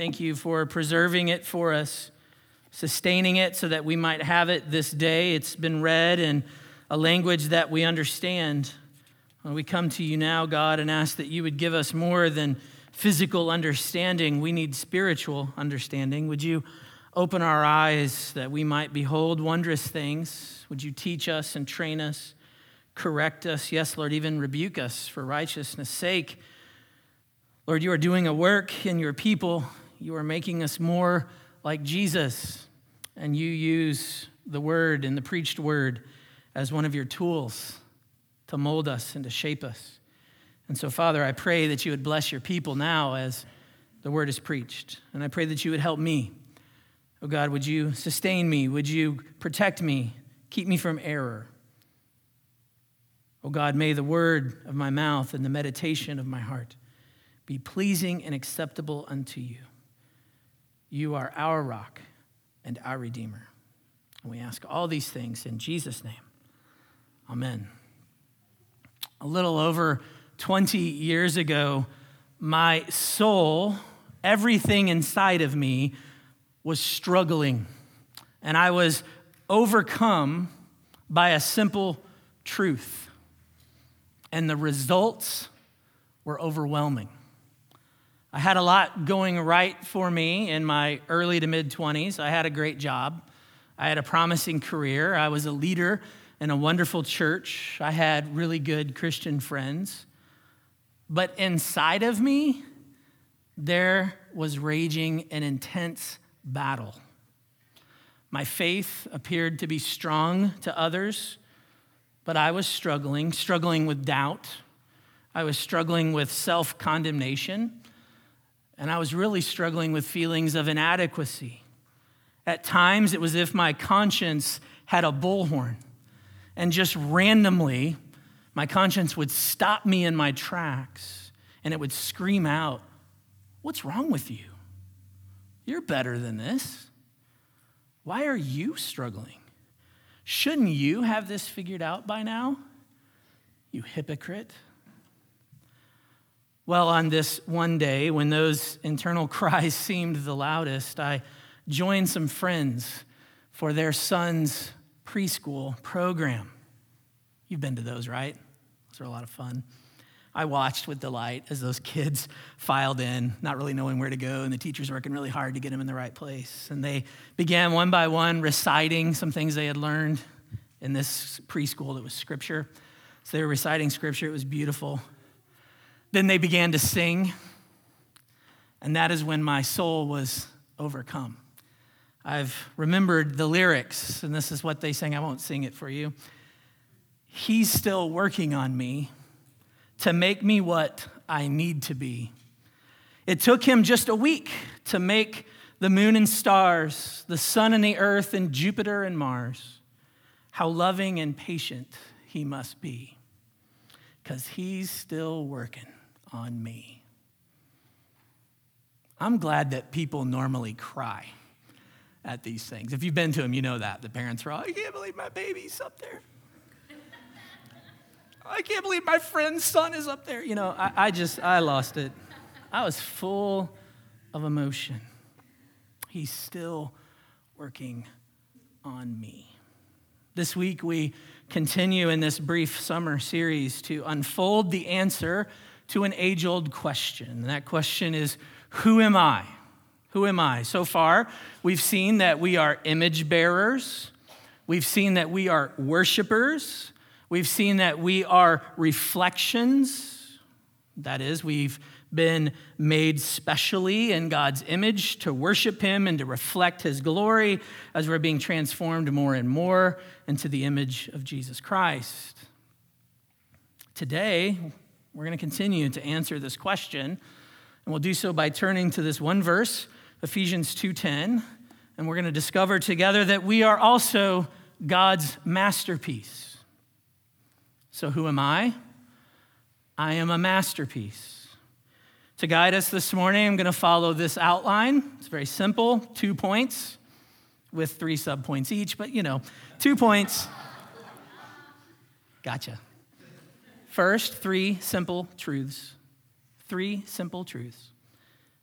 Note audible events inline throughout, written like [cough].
Thank you for preserving it for us, sustaining it so that we might have it this day. It's been read in a language that we understand. We come to you now, God, and ask that you would give us more than physical understanding. We need spiritual understanding. Would you open our eyes that we might behold wondrous things? Would you teach us and train us, correct us? Yes, Lord, even rebuke us for righteousness' sake. Lord, you are doing a work in your people. You are making us more like Jesus, and you use the word and the preached word as one of your tools to mold us and to shape us. And so, Father, I pray that you would bless your people now as the word is preached. And I pray that you would help me. Oh God, would you sustain me? Would you protect me? Keep me from error. Oh God, may the word of my mouth and the meditation of my heart be pleasing and acceptable unto you. You are our rock and our Redeemer. And we ask all these things in Jesus' name. Amen. A little over 20 years ago, my soul, everything inside of me, was struggling. And I was overcome by a simple truth. And the results were overwhelming. I had a lot going right for me in my early to mid 20s. I had a great job. I had a promising career. I was a leader in a wonderful church. I had really good Christian friends. But inside of me, there was raging an intense battle. My faith appeared to be strong to others, but I was struggling, struggling with doubt. I was struggling with self condemnation, and I was really struggling with feelings of inadequacy. At times, it was as if my conscience had a bullhorn, and just randomly, my conscience would stop me in my tracks and it would scream out, What's wrong with you? You're better than this. Why are you struggling? Shouldn't you have this figured out by now? You hypocrite. Well, on this one day, when those internal [laughs] cries seemed the loudest, I joined some friends for their son's preschool program. You've been to those, right? Those are a lot of fun. I watched with delight as those kids [laughs] filed in, not really knowing where to go, and the teachers working really hard to get them in the right place. And they began one by one reciting some things they had learned in this preschool that was scripture. So they were reciting scripture, it was beautiful. Then they began to sing, and that is when my soul was overcome. I've remembered the lyrics, and this is what they sang. I won't sing it for you. He's still working on me to make me what I need to be. It took him just a week to make the moon and stars, the sun and the earth, and Jupiter and Mars. How loving and patient he must be, because he's still working on me. I'm glad that people normally cry at these things. If you've been to them, you know that. The parents are all, I can't believe my baby's up there. I can't believe my friend's son is up there. You know, I, I just, I lost it. I was full of emotion. He's still working on me. This week, we continue in this brief summer series to unfold the answer to an age old question. And that question is Who am I? Who am I? So far, we've seen that we are image bearers, we've seen that we are worshipers, we've seen that we are reflections. That is, we've been made specially in God's image to worship Him and to reflect His glory as we're being transformed more and more into the image of Jesus Christ. Today, we're going to continue to answer this question, and we'll do so by turning to this one verse Ephesians 2:10, and we're going to discover together that we are also God's masterpiece. So who am I? I am a masterpiece. To guide us this morning, I'm going to follow this outline. It's very simple, two points with three subpoints each, but you know, two points. Gotcha. First, three simple truths. Three simple truths.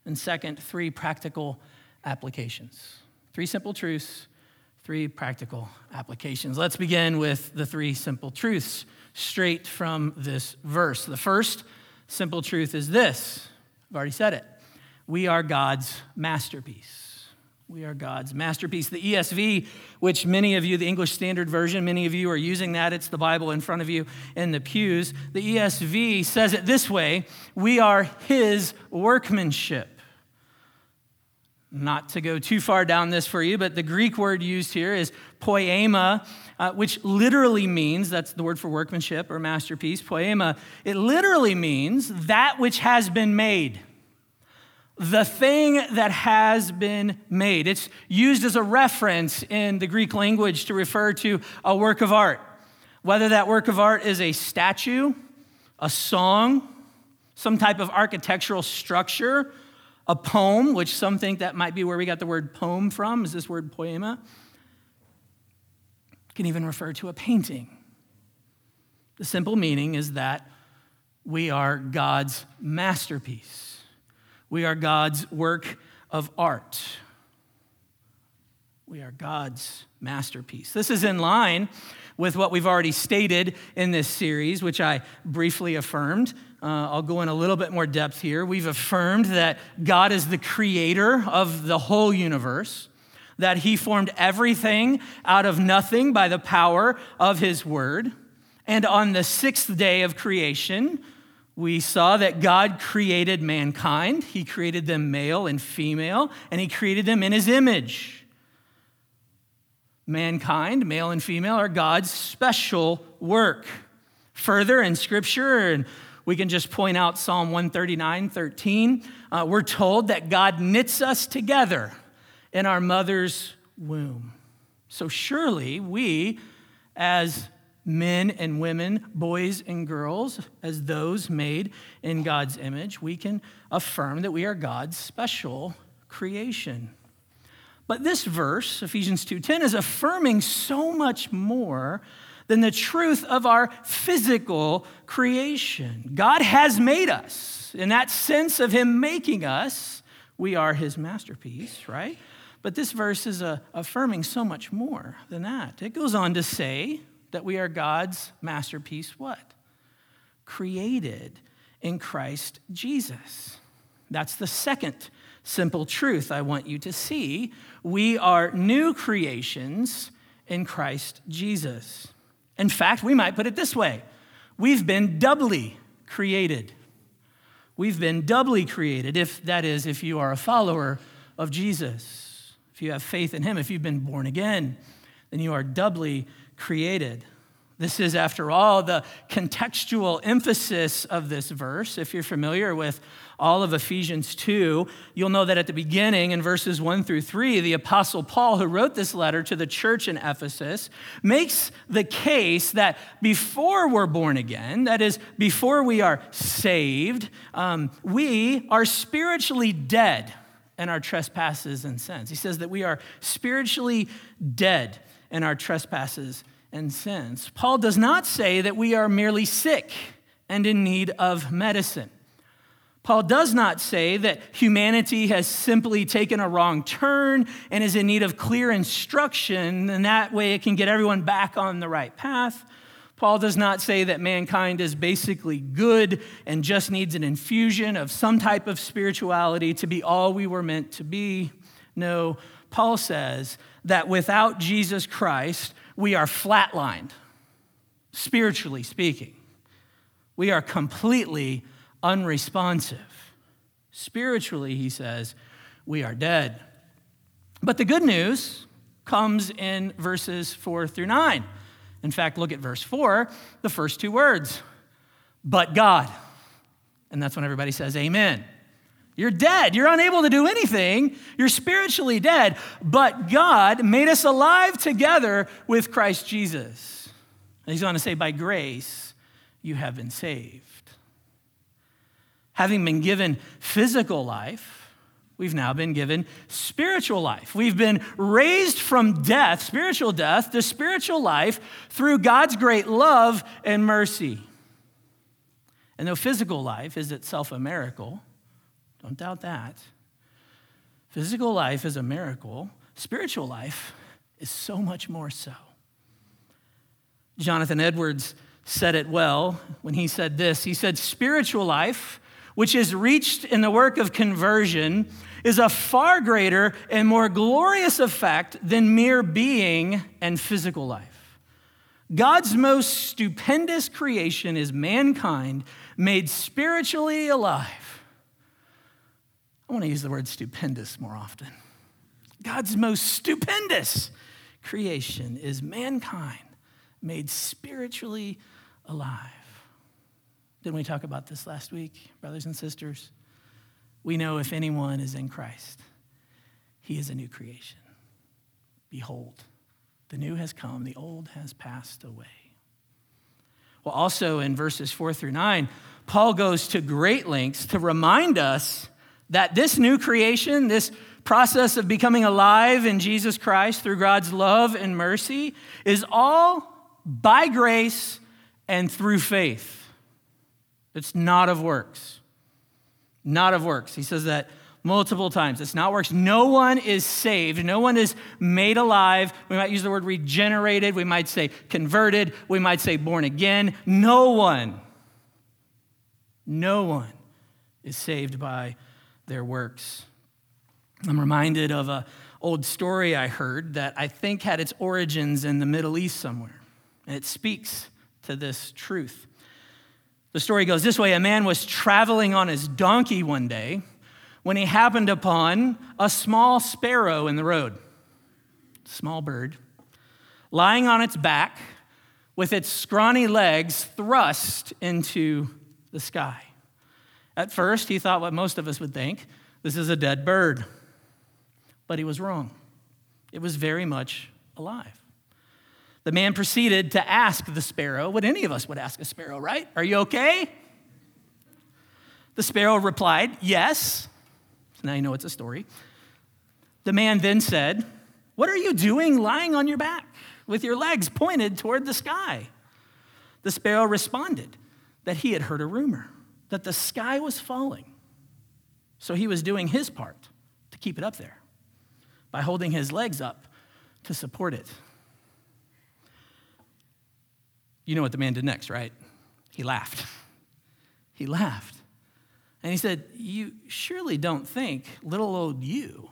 And second, three practical applications. Three simple truths, three practical applications. Let's begin with the three simple truths straight from this verse. The first simple truth is this I've already said it. We are God's masterpiece. We are God's masterpiece. The ESV, which many of you, the English Standard Version, many of you are using that. It's the Bible in front of you in the pews. The ESV says it this way We are His workmanship. Not to go too far down this for you, but the Greek word used here is poema, uh, which literally means that's the word for workmanship or masterpiece. Poema, it literally means that which has been made the thing that has been made. It's used as a reference in the Greek language to refer to a work of art, whether that work of art is a statue, a song, some type of architectural structure, a poem, which some think that might be where we got the word poem from, is this word poema. Can even refer to a painting. The simple meaning is that we are God's masterpiece. We are God's work of art. We are God's masterpiece. This is in line with what we've already stated in this series, which I briefly affirmed. Uh, I'll go in a little bit more depth here. We've affirmed that God is the creator of the whole universe, that He formed everything out of nothing by the power of His word. And on the sixth day of creation, we saw that God created mankind. He created them male and female, and He created them in His image. Mankind, male and female, are God's special work. Further in Scripture, and we can just point out Psalm 139 13, uh, we're told that God knits us together in our mother's womb. So surely we, as men and women, boys and girls, as those made in God's image, we can affirm that we are God's special creation. But this verse, Ephesians 2:10 is affirming so much more than the truth of our physical creation. God has made us. In that sense of him making us, we are his masterpiece, right? But this verse is uh, affirming so much more than that. It goes on to say, that we are God's masterpiece, what? Created in Christ Jesus. That's the second simple truth I want you to see. We are new creations in Christ Jesus. In fact, we might put it this way we've been doubly created. We've been doubly created, if that is, if you are a follower of Jesus, if you have faith in Him, if you've been born again, then you are doubly created. This is, after all, the contextual emphasis of this verse. If you're familiar with all of Ephesians 2, you'll know that at the beginning, in verses 1 through 3, the Apostle Paul, who wrote this letter to the church in Ephesus, makes the case that before we're born again, that is, before we are saved, um, we are spiritually dead in our trespasses and sins. He says that we are spiritually dead in our trespasses and sins. Paul does not say that we are merely sick and in need of medicine. Paul does not say that humanity has simply taken a wrong turn and is in need of clear instruction, and that way it can get everyone back on the right path. Paul does not say that mankind is basically good and just needs an infusion of some type of spirituality to be all we were meant to be. No, Paul says that without Jesus Christ, we are flatlined, spiritually speaking. We are completely unresponsive. Spiritually, he says, we are dead. But the good news comes in verses four through nine. In fact, look at verse four, the first two words, but God. And that's when everybody says, Amen. You're dead. You're unable to do anything. You're spiritually dead. But God made us alive together with Christ Jesus. And he's going to say, by grace, you have been saved. Having been given physical life, we've now been given spiritual life. We've been raised from death, spiritual death, to spiritual life through God's great love and mercy. And though physical life is itself a miracle, don't doubt that. Physical life is a miracle, spiritual life is so much more so. Jonathan Edwards said it well when he said this. He said, Spiritual life, which is reached in the work of conversion, is a far greater and more glorious effect than mere being and physical life. God's most stupendous creation is mankind made spiritually alive. I want to use the word stupendous more often. God's most stupendous creation is mankind made spiritually alive. Didn't we talk about this last week, brothers and sisters? We know if anyone is in Christ, he is a new creation. Behold, the new has come, the old has passed away. Well, also in verses four through nine, Paul goes to great lengths to remind us that this new creation, this process of becoming alive in Jesus Christ through God's love and mercy, is all by grace and through faith. It's not of works. Not of works. He says that multiple times. It's not works. No one is saved. No one is made alive. We might use the word regenerated. We might say converted. We might say born again. No one, no one is saved by their works. I'm reminded of an old story I heard that I think had its origins in the Middle East somewhere. And it speaks to this truth. The story goes this way A man was traveling on his donkey one day when he happened upon a small sparrow in the road, small bird, lying on its back with its scrawny legs thrust into the sky. At first, he thought what most of us would think this is a dead bird. But he was wrong. It was very much alive. The man proceeded to ask the sparrow what any of us would ask a sparrow, right? Are you okay? The sparrow replied, Yes. So now you know it's a story. The man then said, What are you doing lying on your back with your legs pointed toward the sky? The sparrow responded that he had heard a rumor that the sky was falling. So he was doing his part to keep it up there by holding his legs up to support it. You know what the man did next, right? He laughed. He laughed. And he said, You surely don't think little old you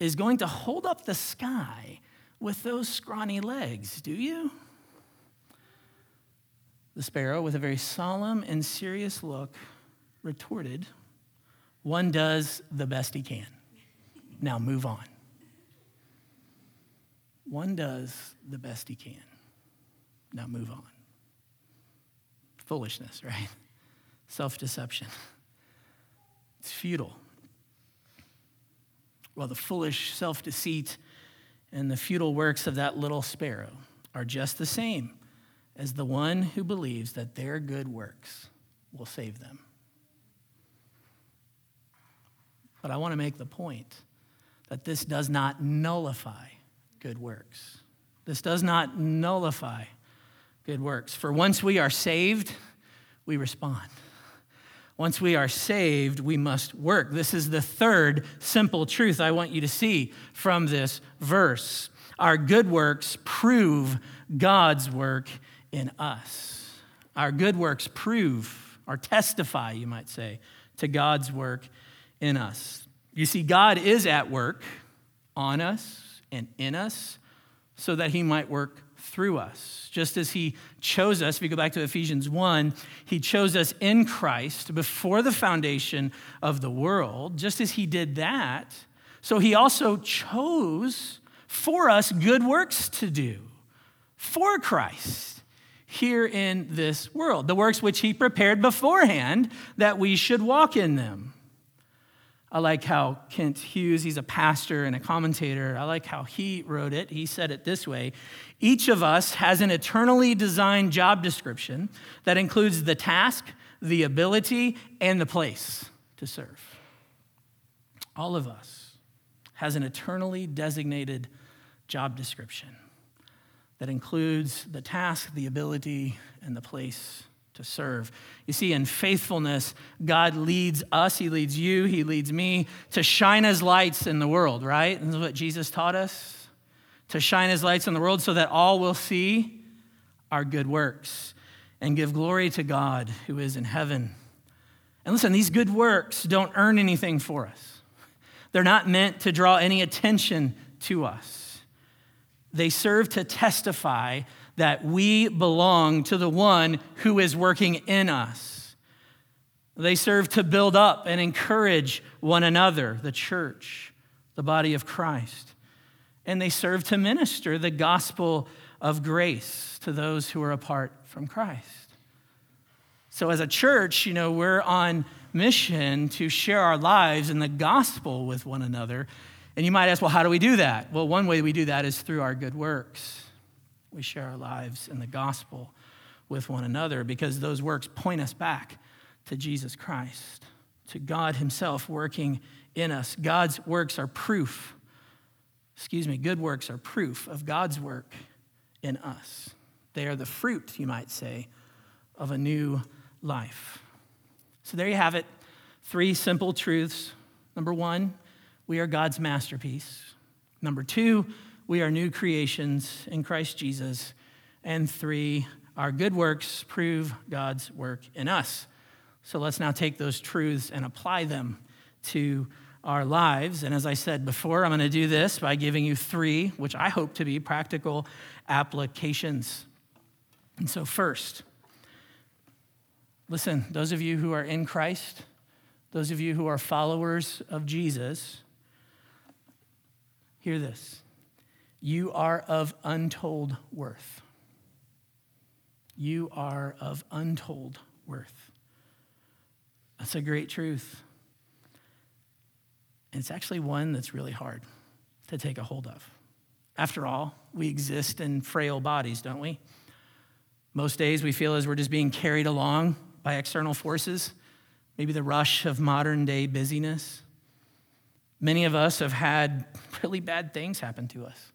is going to hold up the sky with those scrawny legs, do you? The sparrow, with a very solemn and serious look, retorted, One does the best he can. Now move on. One does the best he can. Now move on. Foolishness, right? Self deception. It's futile. Well, the foolish self deceit and the futile works of that little sparrow are just the same as the one who believes that their good works will save them. But I want to make the point that this does not nullify good works. This does not nullify good works. For once we are saved, we respond. Once we are saved, we must work. This is the third simple truth I want you to see from this verse. Our good works prove God's work in us. Our good works prove or testify, you might say, to God's work in us. You see, God is at work on us and in us so that he might work through us. Just as he chose us, if you go back to Ephesians 1, he chose us in Christ before the foundation of the world. Just as he did that, so he also chose for us good works to do for Christ here in this world, the works which he prepared beforehand that we should walk in them. I like how Kent Hughes, he's a pastor and a commentator, I like how he wrote it. He said it this way Each of us has an eternally designed job description that includes the task, the ability, and the place to serve. All of us has an eternally designated job description that includes the task, the ability, and the place to serve. You see, in faithfulness, God leads us, He leads you, He leads me to shine as lights in the world, right? And this is what Jesus taught us to shine as lights in the world so that all will see our good works and give glory to God who is in heaven. And listen, these good works don't earn anything for us, they're not meant to draw any attention to us. They serve to testify that we belong to the one who is working in us. They serve to build up and encourage one another, the church, the body of Christ. And they serve to minister the gospel of grace to those who are apart from Christ. So, as a church, you know, we're on mission to share our lives in the gospel with one another. And you might ask, well, how do we do that? Well, one way we do that is through our good works we share our lives in the gospel with one another because those works point us back to Jesus Christ, to God Himself working in us. God's works are proof, excuse me, good works are proof of God's work in us. They are the fruit, you might say, of a new life. So there you have it. Three simple truths. Number one, we are God's masterpiece. Number two, we are new creations in Christ Jesus. And three, our good works prove God's work in us. So let's now take those truths and apply them to our lives. And as I said before, I'm going to do this by giving you three, which I hope to be practical applications. And so, first, listen, those of you who are in Christ, those of you who are followers of Jesus, hear this. You are of untold worth. You are of untold worth. That's a great truth. And it's actually one that's really hard to take a hold of. After all, we exist in frail bodies, don't we? Most days we feel as we're just being carried along by external forces, maybe the rush of modern day busyness. Many of us have had really bad things happen to us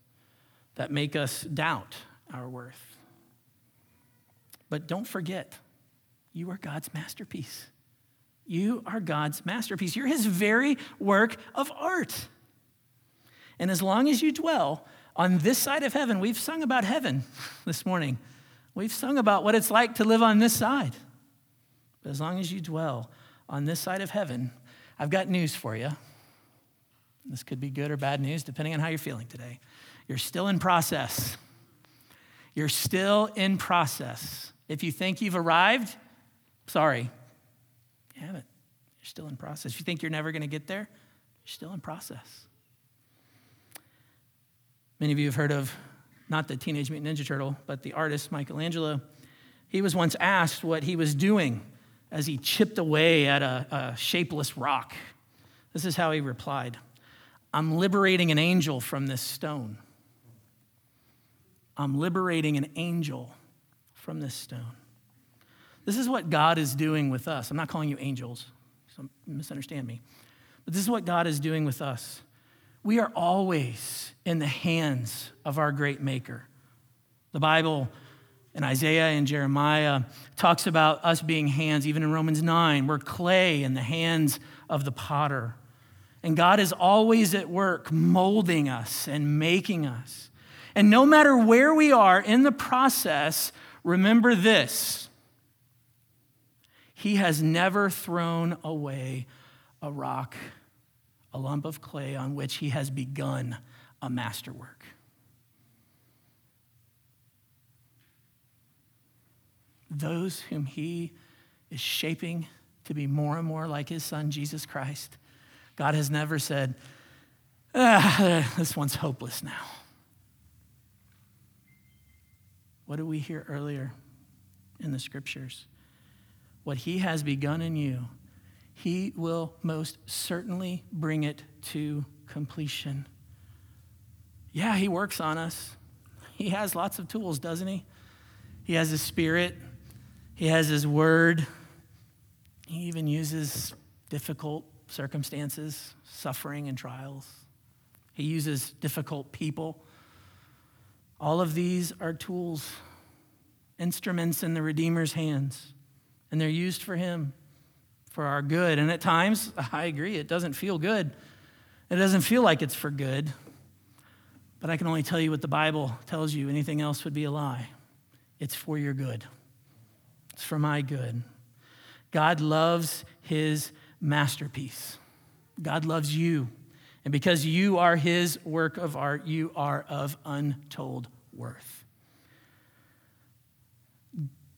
that make us doubt our worth. But don't forget, you are God's masterpiece. You are God's masterpiece. You're his very work of art. And as long as you dwell on this side of heaven, we've sung about heaven [laughs] this morning. We've sung about what it's like to live on this side. But as long as you dwell on this side of heaven, I've got news for you. This could be good or bad news, depending on how you're feeling today. You're still in process. You're still in process. If you think you've arrived, sorry, you haven't. You're still in process. If you think you're never going to get there, you're still in process. Many of you have heard of not the Teenage Mutant Ninja Turtle, but the artist Michelangelo. He was once asked what he was doing as he chipped away at a, a shapeless rock. This is how he replied I'm liberating an angel from this stone. I'm liberating an angel from this stone. This is what God is doing with us. I'm not calling you angels, so misunderstand me. But this is what God is doing with us. We are always in the hands of our great maker. The Bible in Isaiah and Jeremiah talks about us being hands, even in Romans 9, we're clay in the hands of the potter. And God is always at work molding us and making us. And no matter where we are in the process, remember this He has never thrown away a rock, a lump of clay on which He has begun a masterwork. Those whom He is shaping to be more and more like His Son, Jesus Christ, God has never said, ah, this one's hopeless now. What did we hear earlier in the scriptures? What he has begun in you, he will most certainly bring it to completion. Yeah, he works on us. He has lots of tools, doesn't he? He has his spirit, he has his word. He even uses difficult circumstances, suffering, and trials. He uses difficult people all of these are tools, instruments in the Redeemer's hands. and they're used for Him, for our good. And at times, [laughs] I agree, it doesn't feel good. It doesn't feel like it's for good. But I can only tell you what the Bible tells you. Anything else would be a lie. It's for your good, it's for my good. God loves His masterpiece. God loves you. And because you are His work of art, you are of untold worth.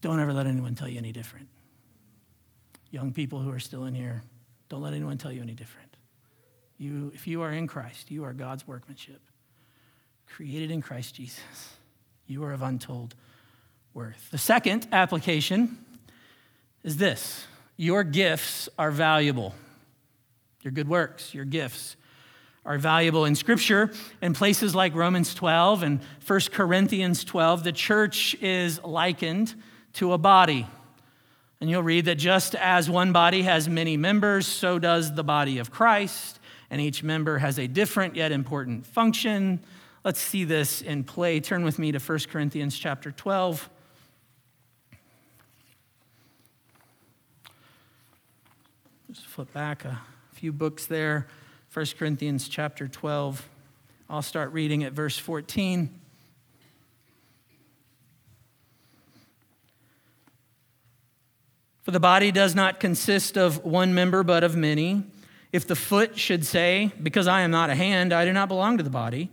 Don't ever let anyone tell you any different. Young people who are still in here, don't let anyone tell you any different. You, if you are in Christ, you are God's workmanship, created in Christ Jesus. You are of untold worth. The second application is this your gifts are valuable. Your good works, your gifts are valuable. In Scripture, in places like Romans 12 and 1 Corinthians 12, the church is likened to a body. And you'll read that just as one body has many members, so does the body of Christ, and each member has a different yet important function. Let's see this in play. Turn with me to 1 Corinthians chapter 12. Just flip back a few books there. 1 Corinthians chapter 12. I'll start reading at verse 14. For the body does not consist of one member, but of many. If the foot should say, Because I am not a hand, I do not belong to the body,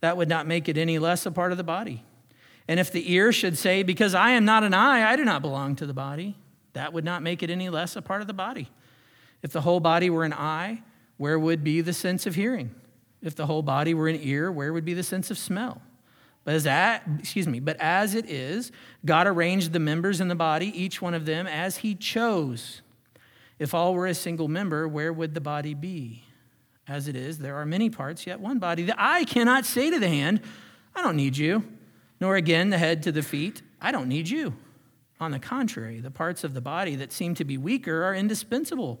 that would not make it any less a part of the body. And if the ear should say, Because I am not an eye, I do not belong to the body, that would not make it any less a part of the body. If the whole body were an eye, where would be the sense of hearing? If the whole body were an ear, where would be the sense of smell? But as that, excuse me, but as it is, God arranged the members in the body, each one of them as he chose. If all were a single member, where would the body be? As it is, there are many parts, yet one body. The eye cannot say to the hand, I don't need you, nor again the head to the feet, I don't need you. On the contrary, the parts of the body that seem to be weaker are indispensable.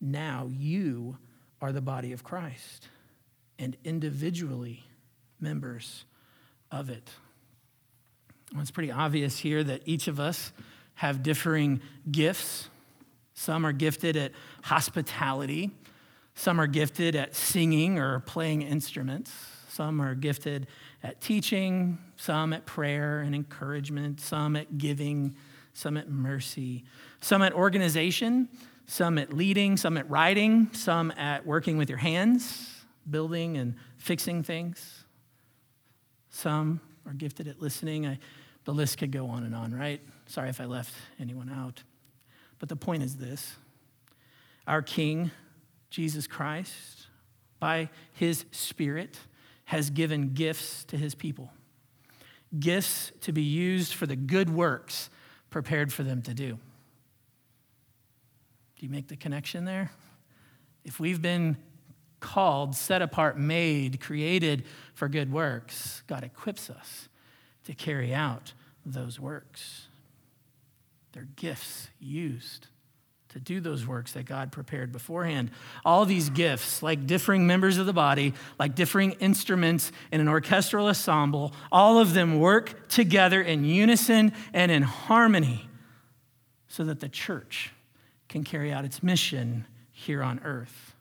Now you are the body of Christ, and individually, members of it. Well, it's pretty obvious here that each of us have differing gifts. Some are gifted at hospitality, some are gifted at singing or playing instruments, some are gifted at teaching, some at prayer and encouragement, some at giving, some at mercy, some at organization, some at leading, some at writing, some at working with your hands, building and fixing things. Some are gifted at listening. I, the list could go on and on, right? Sorry if I left anyone out. But the point is this our King, Jesus Christ, by his Spirit, has given gifts to his people. Gifts to be used for the good works prepared for them to do. Do you make the connection there? If we've been called, set apart, made, created for good works, God equips us to carry out those works. They're gifts used to do those works that God prepared beforehand. All these gifts, like differing members of the body, like differing instruments in an orchestral ensemble, all of them work together in unison and in harmony so that the church can carry out its mission here on earth.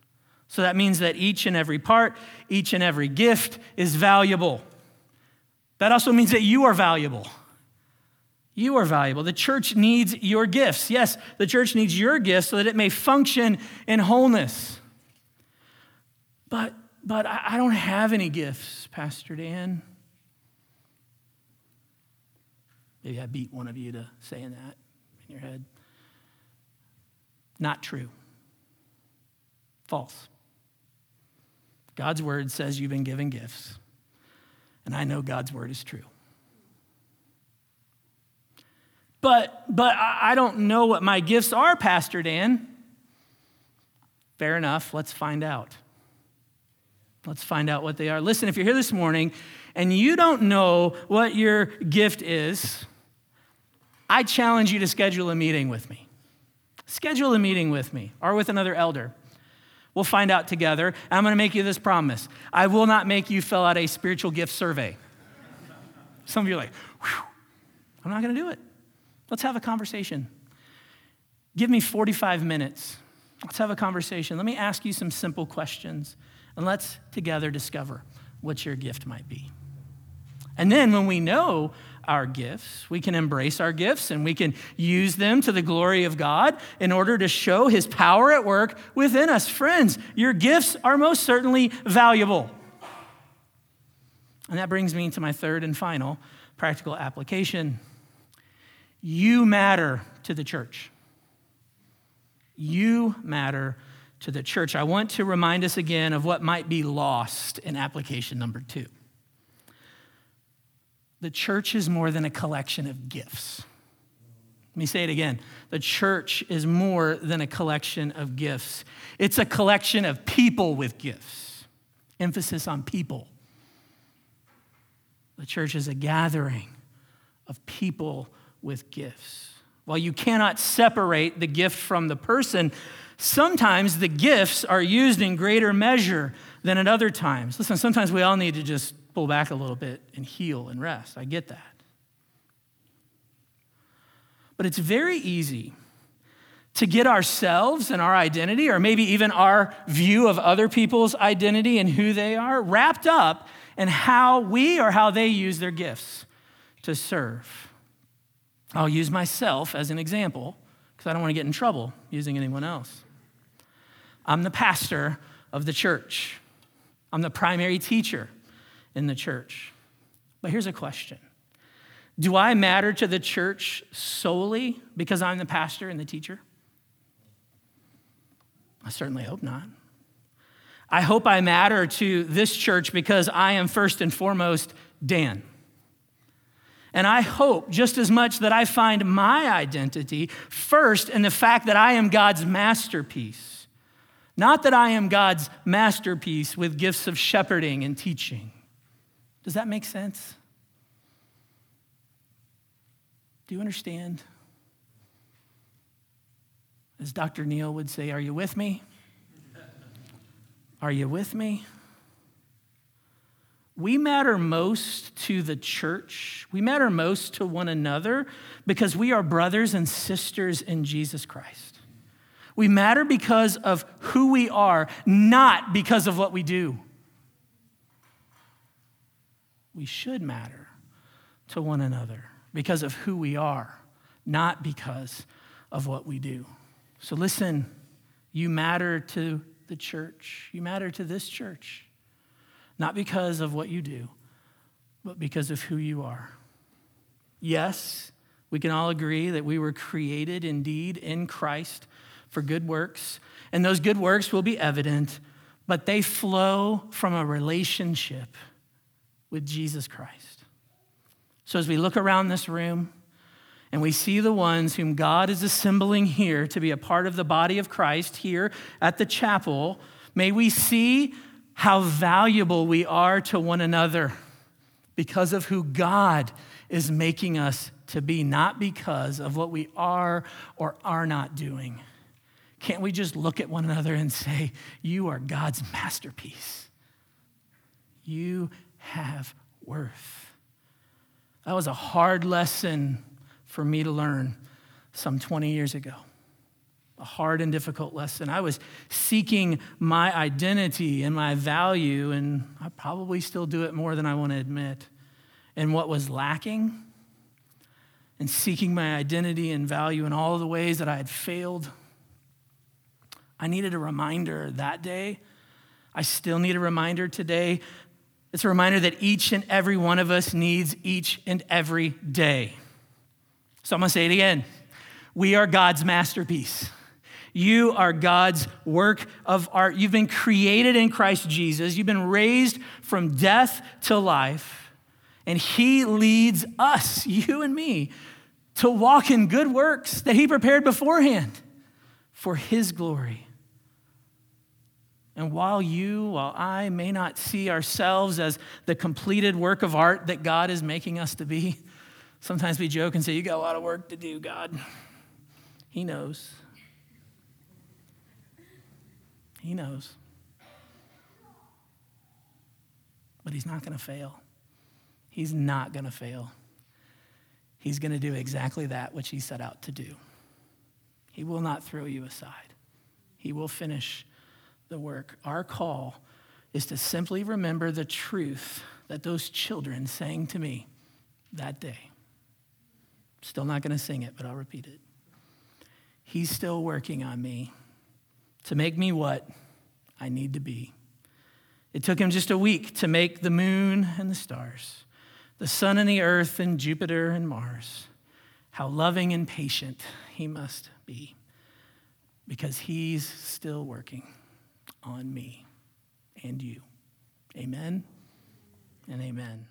So that means that each and every part, each and every gift is valuable. That also means that you are valuable. You are valuable. The church needs your gifts. Yes, the church needs your gifts so that it may function in wholeness. But, but I don't have any gifts, Pastor Dan. Maybe I beat one of you to saying that in your head. Not true. False. God's word says you've been given gifts, and I know God's word is true. But, but I don't know what my gifts are, Pastor Dan. Fair enough. Let's find out. Let's find out what they are. Listen, if you're here this morning and you don't know what your gift is, I challenge you to schedule a meeting with me. Schedule a meeting with me or with another elder. We'll find out together. I'm going to make you this promise I will not make you fill out a spiritual gift survey. Some of you are like, I'm not going to do it. Let's have a conversation. Give me 45 minutes. Let's have a conversation. Let me ask you some simple questions, and let's together discover what your gift might be. And then when we know our gifts, we can embrace our gifts and we can use them to the glory of God in order to show His power at work within us. Friends, your gifts are most certainly valuable. And that brings me to my third and final practical application. You matter to the church. You matter to the church. I want to remind us again of what might be lost in application number two. The church is more than a collection of gifts. Let me say it again. The church is more than a collection of gifts, it's a collection of people with gifts. Emphasis on people. The church is a gathering of people with gifts. While you cannot separate the gift from the person, sometimes the gifts are used in greater measure than at other times. Listen, sometimes we all need to just pull back a little bit and heal and rest. I get that. But it's very easy to get ourselves and our identity, or maybe even our view of other people's identity and who they are, wrapped up in how we or how they use their gifts to serve. I'll use myself as an example because I don't want to get in trouble using anyone else. I'm the pastor of the church, I'm the primary teacher in the church. But here's a question Do I matter to the church solely because I'm the pastor and the teacher? I certainly hope not. I hope I matter to this church because I am first and foremost Dan. And I hope just as much that I find my identity first in the fact that I am God's masterpiece, not that I am God's masterpiece with gifts of shepherding and teaching. Does that make sense? Do you understand? As Dr. Neil would say, Are you with me? Are you with me? we matter most to the church. We matter most to one another because we are brothers and sisters in Jesus Christ. We matter because of who we are, not because of what we do. We should matter to one another because of who we are, not because of what we do. So listen, you matter to the church, you matter to this church not because of what you do, but because of who you are. Yes, we can all agree that we were created indeed in Christ for good works, and those good works will be evident, but they flow from a relationship with Jesus Christ. So as we look around this room, and we see the ones whom God is assembling here to be a part of the body of Christ here at the chapel. May we see how valuable we are to one another because of who God is making us to be, not because of what we are or are not doing. Can't we just look at one another and say, You are God's masterpiece? You have worth. That was a hard lesson for me to learn some 20 years ago a hard and difficult lesson. I was seeking my identity and my value, and I probably still do it more than I want to admit. And what was lacking, and seeking my identity and value in all the ways that I had failed. I needed a reminder that day. I still need a reminder today. It's a reminder that each and every one of us needs each and every day. So I'm going to say it again. We are God's masterpiece. You are God's work of art. You've been created in Christ Jesus. You've been raised from death to life. And He leads us, you and me, to walk in good works that he prepared beforehand for his glory. And while you, while I may not see ourselves as the completed work of art that God is making us to be, sometimes we joke and say, You got a lot of work to do, God. He knows. He knows. But He's not going to fail. He's not going to fail. He's going to do exactly that which He set out to do. He will not throw you aside, He will finish the work. Our call is to simply remember the truth that those children sang to me that day. Still not going to sing it, but I'll repeat it. He's still working on me to make me what I need to be. It took him just a week to make the moon and the stars, the sun and the earth and Jupiter and Mars. How loving and patient he must be because he's still working on me and you. Amen and amen.